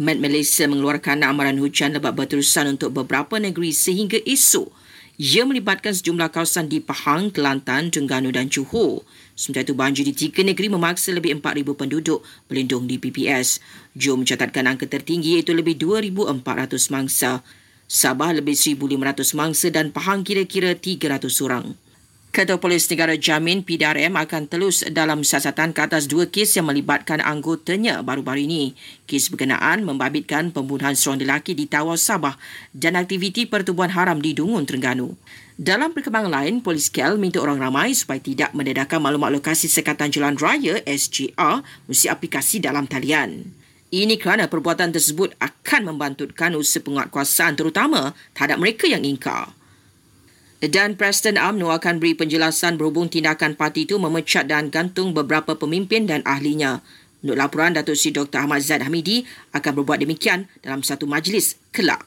Met Malaysia mengeluarkan amaran hujan lebat berterusan untuk beberapa negeri sehingga esok. Ia melibatkan sejumlah kawasan di Pahang, Kelantan, Terengganu dan Johor. Sementara itu, banjir di tiga negeri memaksa lebih 4,000 penduduk berlindung di PPS. Johor mencatatkan angka tertinggi iaitu lebih 2,400 mangsa. Sabah lebih 1,500 mangsa dan Pahang kira-kira 300 orang. Ketua Polis Negara jamin PDRM akan telus dalam siasatan ke atas dua kes yang melibatkan anggotanya baru-baru ini. Kes berkenaan membabitkan pembunuhan seorang lelaki di Tawau Sabah dan aktiviti pertubuhan haram di Dungun, Terengganu. Dalam perkembangan lain, Polis KL minta orang ramai supaya tidak mendedahkan maklumat lokasi Sekatan Jalan Raya SGR mesti aplikasi dalam talian. Ini kerana perbuatan tersebut akan membantutkan usaha penguatkuasaan terutama terhadap mereka yang ingkar. Dan Preston UMNO akan beri penjelasan berhubung tindakan parti itu memecat dan gantung beberapa pemimpin dan ahlinya. Menurut laporan Datuk Seri Dr. Ahmad Zaid Hamidi akan berbuat demikian dalam satu majlis kelak.